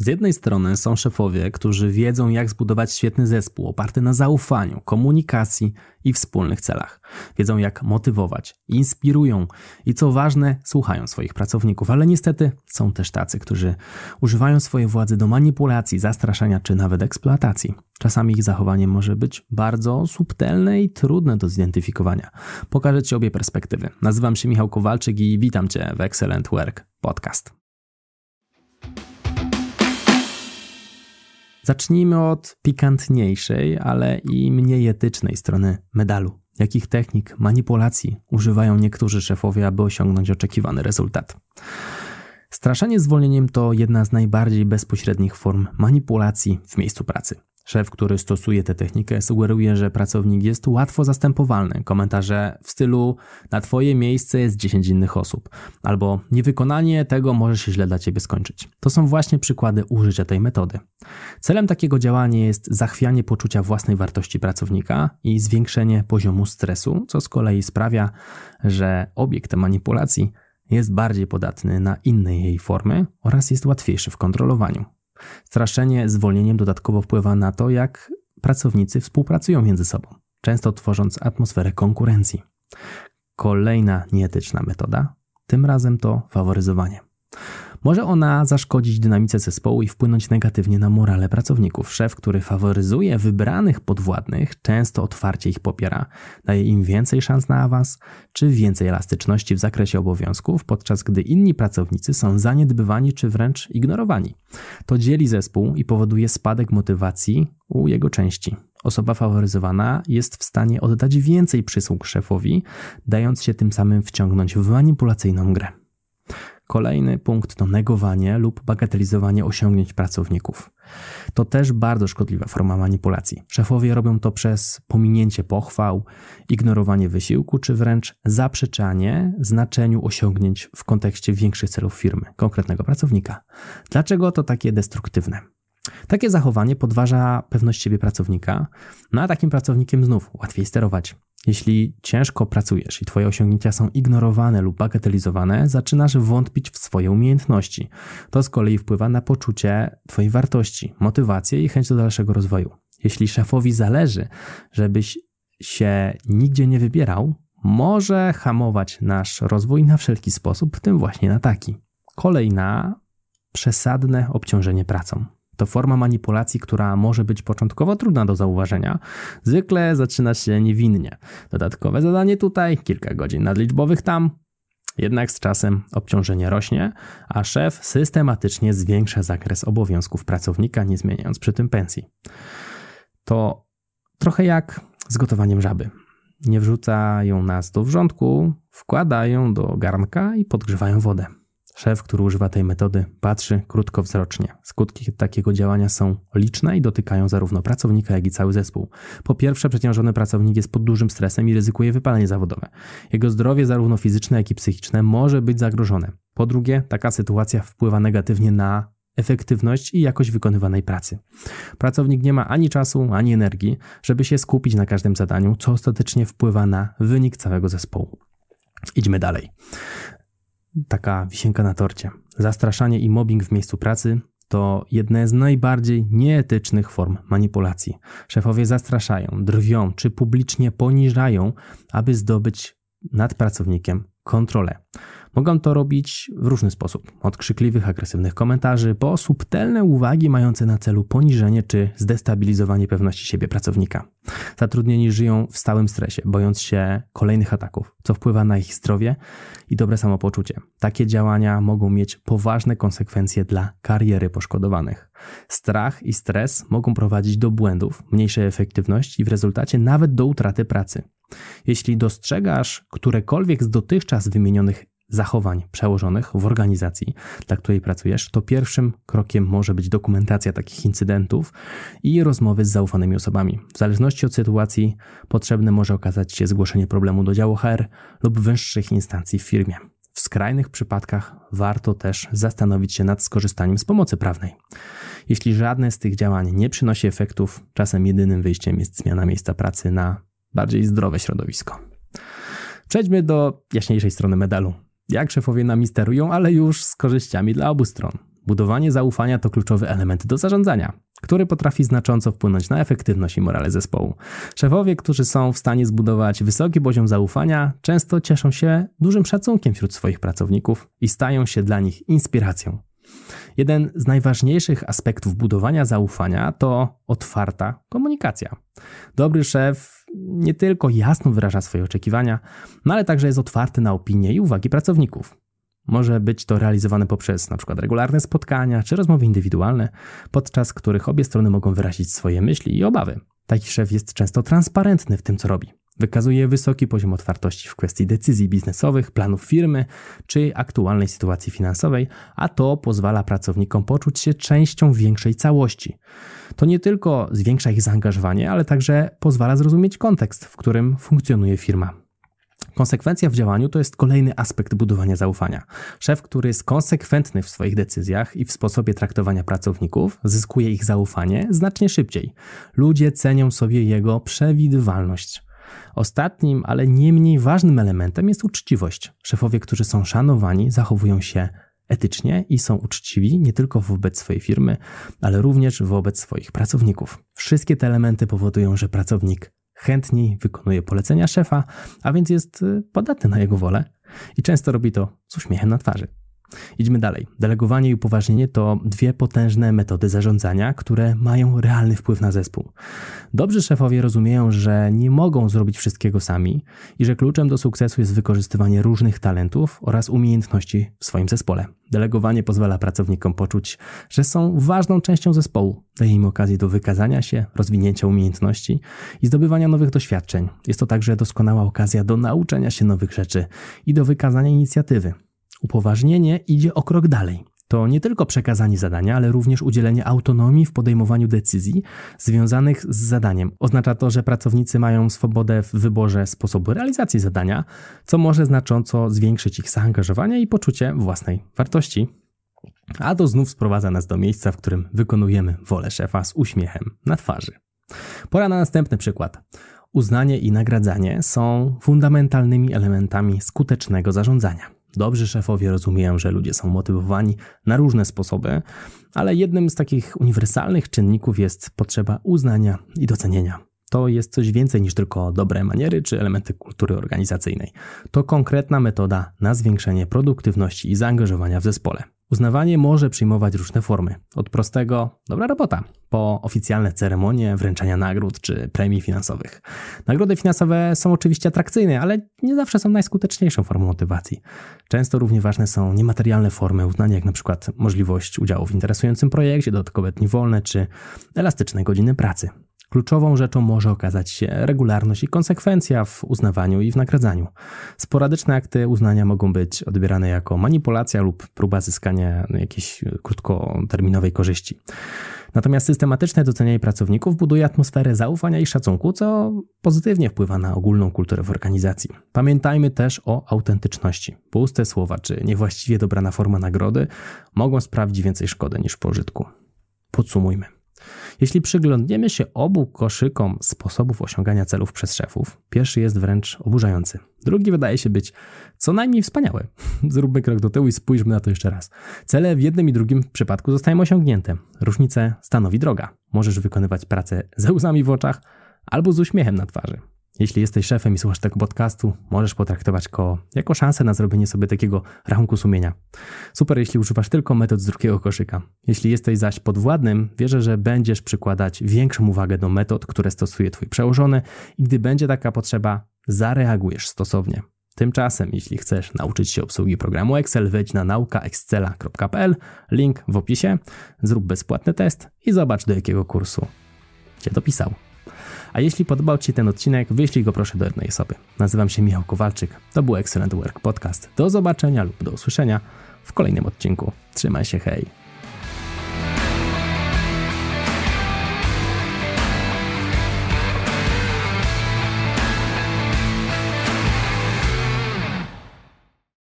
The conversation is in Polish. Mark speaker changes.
Speaker 1: Z jednej strony są szefowie, którzy wiedzą, jak zbudować świetny zespół oparty na zaufaniu, komunikacji i wspólnych celach. Wiedzą, jak motywować, inspirują i co ważne, słuchają swoich pracowników, ale niestety są też tacy, którzy używają swojej władzy do manipulacji, zastraszania czy nawet eksploatacji. Czasami ich zachowanie może być bardzo subtelne i trudne do zidentyfikowania. Pokażę Ci obie perspektywy. Nazywam się Michał Kowalczyk i witam Cię w Excellent Work Podcast. Zacznijmy od pikantniejszej, ale i mniej etycznej strony medalu. Jakich technik manipulacji używają niektórzy szefowie, aby osiągnąć oczekiwany rezultat? Straszenie zwolnieniem to jedna z najbardziej bezpośrednich form manipulacji w miejscu pracy. Szef, który stosuje tę technikę, sugeruje, że pracownik jest łatwo zastępowalny. Komentarze w stylu na twoje miejsce jest 10 innych osób, albo niewykonanie tego może się źle dla ciebie skończyć. To są właśnie przykłady użycia tej metody. Celem takiego działania jest zachwianie poczucia własnej wartości pracownika i zwiększenie poziomu stresu, co z kolei sprawia, że obiekt manipulacji jest bardziej podatny na inne jej formy oraz jest łatwiejszy w kontrolowaniu. Straszenie zwolnieniem dodatkowo wpływa na to, jak pracownicy współpracują między sobą, często tworząc atmosferę konkurencji. Kolejna nieetyczna metoda, tym razem to faworyzowanie. Może ona zaszkodzić dynamice zespołu i wpłynąć negatywnie na morale pracowników. Szef, który faworyzuje wybranych podwładnych, często otwarcie ich popiera, daje im więcej szans na awans czy więcej elastyczności w zakresie obowiązków, podczas gdy inni pracownicy są zaniedbywani czy wręcz ignorowani. To dzieli zespół i powoduje spadek motywacji u jego części. Osoba faworyzowana jest w stanie oddać więcej przysług szefowi, dając się tym samym wciągnąć w manipulacyjną grę. Kolejny punkt to negowanie lub bagatelizowanie osiągnięć pracowników. To też bardzo szkodliwa forma manipulacji. Szefowie robią to przez pominięcie pochwał, ignorowanie wysiłku, czy wręcz zaprzeczanie znaczeniu osiągnięć w kontekście większych celów firmy, konkretnego pracownika. Dlaczego to takie destruktywne? Takie zachowanie podważa pewność siebie pracownika, no a takim pracownikiem znów łatwiej sterować. Jeśli ciężko pracujesz i Twoje osiągnięcia są ignorowane lub bagatelizowane, zaczynasz wątpić w swoje umiejętności. To z kolei wpływa na poczucie Twojej wartości, motywację i chęć do dalszego rozwoju. Jeśli szefowi zależy, żebyś się nigdzie nie wybierał, może hamować nasz rozwój na wszelki sposób, w tym właśnie na taki. Kolejna przesadne obciążenie pracą. To forma manipulacji, która może być początkowo trudna do zauważenia. Zwykle zaczyna się niewinnie. Dodatkowe zadanie tutaj, kilka godzin nadliczbowych tam. Jednak z czasem obciążenie rośnie, a szef systematycznie zwiększa zakres obowiązków pracownika, nie zmieniając przy tym pensji. To trochę jak z gotowaniem żaby. Nie wrzucają nas do wrzątku, wkładają do garnka i podgrzewają wodę. Szef, który używa tej metody, patrzy krótkowzrocznie. Skutki takiego działania są liczne i dotykają zarówno pracownika, jak i cały zespół. Po pierwsze, przeciążony pracownik jest pod dużym stresem i ryzykuje wypalenie zawodowe. Jego zdrowie, zarówno fizyczne, jak i psychiczne, może być zagrożone. Po drugie, taka sytuacja wpływa negatywnie na efektywność i jakość wykonywanej pracy. Pracownik nie ma ani czasu, ani energii, żeby się skupić na każdym zadaniu, co ostatecznie wpływa na wynik całego zespołu. Idźmy dalej taka wisienka na torcie. Zastraszanie i mobbing w miejscu pracy to jedne z najbardziej nieetycznych form manipulacji. Szefowie zastraszają, drwią czy publicznie poniżają, aby zdobyć nad pracownikiem kontrolę. Mogą to robić w różny sposób, od krzykliwych, agresywnych komentarzy po subtelne uwagi mające na celu poniżenie czy zdestabilizowanie pewności siebie pracownika. Zatrudnieni żyją w stałym stresie, bojąc się kolejnych ataków, co wpływa na ich zdrowie i dobre samopoczucie. Takie działania mogą mieć poważne konsekwencje dla kariery poszkodowanych. Strach i stres mogą prowadzić do błędów, mniejszej efektywności i w rezultacie nawet do utraty pracy. Jeśli dostrzegasz którekolwiek z dotychczas wymienionych zachowań przełożonych w organizacji, dla której pracujesz, to pierwszym krokiem może być dokumentacja takich incydentów i rozmowy z zaufanymi osobami. W zależności od sytuacji potrzebne może okazać się zgłoszenie problemu do działu HR lub wyższych instancji w firmie. W skrajnych przypadkach warto też zastanowić się nad skorzystaniem z pomocy prawnej. Jeśli żadne z tych działań nie przynosi efektów, czasem jedynym wyjściem jest zmiana miejsca pracy na bardziej zdrowe środowisko. Przejdźmy do jaśniejszej strony medalu jak szefowie nami sterują, ale już z korzyściami dla obu stron. Budowanie zaufania to kluczowy element do zarządzania, który potrafi znacząco wpłynąć na efektywność i morale zespołu. Szefowie, którzy są w stanie zbudować wysoki poziom zaufania, często cieszą się dużym szacunkiem wśród swoich pracowników i stają się dla nich inspiracją. Jeden z najważniejszych aspektów budowania zaufania to otwarta komunikacja. Dobry szef nie tylko jasno wyraża swoje oczekiwania, no ale także jest otwarty na opinie i uwagi pracowników. Może być to realizowane poprzez np. regularne spotkania czy rozmowy indywidualne, podczas których obie strony mogą wyrazić swoje myśli i obawy. Taki szef jest często transparentny w tym, co robi. Wykazuje wysoki poziom otwartości w kwestii decyzji biznesowych, planów firmy czy aktualnej sytuacji finansowej, a to pozwala pracownikom poczuć się częścią większej całości. To nie tylko zwiększa ich zaangażowanie, ale także pozwala zrozumieć kontekst, w którym funkcjonuje firma. Konsekwencja w działaniu to jest kolejny aspekt budowania zaufania. Szef, który jest konsekwentny w swoich decyzjach i w sposobie traktowania pracowników, zyskuje ich zaufanie znacznie szybciej. Ludzie cenią sobie jego przewidywalność. Ostatnim, ale nie mniej ważnym elementem jest uczciwość. Szefowie, którzy są szanowani, zachowują się etycznie i są uczciwi nie tylko wobec swojej firmy, ale również wobec swoich pracowników. Wszystkie te elementy powodują, że pracownik chętniej wykonuje polecenia szefa, a więc jest y, podatny na jego wolę i często robi to z uśmiechem na twarzy. Idźmy dalej. Delegowanie i upoważnienie to dwie potężne metody zarządzania, które mają realny wpływ na zespół. Dobrzy szefowie rozumieją, że nie mogą zrobić wszystkiego sami i że kluczem do sukcesu jest wykorzystywanie różnych talentów oraz umiejętności w swoim zespole. Delegowanie pozwala pracownikom poczuć, że są ważną częścią zespołu, daje im okazję do wykazania się, rozwinięcia umiejętności i zdobywania nowych doświadczeń. Jest to także doskonała okazja do nauczenia się nowych rzeczy i do wykazania inicjatywy. Upoważnienie idzie o krok dalej. To nie tylko przekazanie zadania, ale również udzielenie autonomii w podejmowaniu decyzji związanych z zadaniem. Oznacza to, że pracownicy mają swobodę w wyborze sposobu realizacji zadania, co może znacząco zwiększyć ich zaangażowanie i poczucie własnej wartości. A to znów sprowadza nas do miejsca, w którym wykonujemy wolę szefa z uśmiechem na twarzy. Pora na następny przykład. Uznanie i nagradzanie są fundamentalnymi elementami skutecznego zarządzania. Dobrzy szefowie rozumieją, że ludzie są motywowani na różne sposoby, ale jednym z takich uniwersalnych czynników jest potrzeba uznania i docenienia. To jest coś więcej niż tylko dobre maniery czy elementy kultury organizacyjnej. To konkretna metoda na zwiększenie produktywności i zaangażowania w zespole. Uznawanie może przyjmować różne formy. Od prostego dobra robota, po oficjalne ceremonie wręczania nagród czy premii finansowych. Nagrody finansowe są oczywiście atrakcyjne, ale nie zawsze są najskuteczniejszą formą motywacji. Często równie ważne są niematerialne formy uznania, jak np. możliwość udziału w interesującym projekcie, dodatkowe dni wolne czy elastyczne godziny pracy. Kluczową rzeczą może okazać się regularność i konsekwencja w uznawaniu i w nagradzaniu. Sporadyczne akty uznania mogą być odbierane jako manipulacja lub próba zyskania jakiejś krótkoterminowej korzyści. Natomiast systematyczne docenianie pracowników buduje atmosferę zaufania i szacunku, co pozytywnie wpływa na ogólną kulturę w organizacji. Pamiętajmy też o autentyczności. Puste słowa czy niewłaściwie dobrana forma nagrody mogą sprawić więcej szkody niż pożytku. Podsumujmy. Jeśli przyglądniemy się obu koszykom sposobów osiągania celów przez szefów, pierwszy jest wręcz oburzający. Drugi wydaje się być co najmniej wspaniały. Zróbmy krok do tyłu i spójrzmy na to jeszcze raz. Cele w jednym i drugim przypadku zostają osiągnięte. Różnicę stanowi droga. Możesz wykonywać pracę ze łzami w oczach albo z uśmiechem na twarzy. Jeśli jesteś szefem i słuchasz tego podcastu, możesz potraktować go jako szansę na zrobienie sobie takiego rachunku sumienia. Super, jeśli używasz tylko metod z drugiego koszyka. Jeśli jesteś zaś podwładnym, wierzę, że będziesz przykładać większą uwagę do metod, które stosuje Twój przełożony i gdy będzie taka potrzeba, zareagujesz stosownie. Tymczasem, jeśli chcesz nauczyć się obsługi programu Excel, wejdź na naukaexcela.pl, link w opisie, zrób bezpłatny test i zobacz do jakiego kursu Cię dopisał. A jeśli podobał Ci ten odcinek, wyślij go proszę do jednej osoby. Nazywam się Michał Kowalczyk. To był Excellent Work Podcast. Do zobaczenia lub do usłyszenia w kolejnym odcinku. Trzymaj się, hej!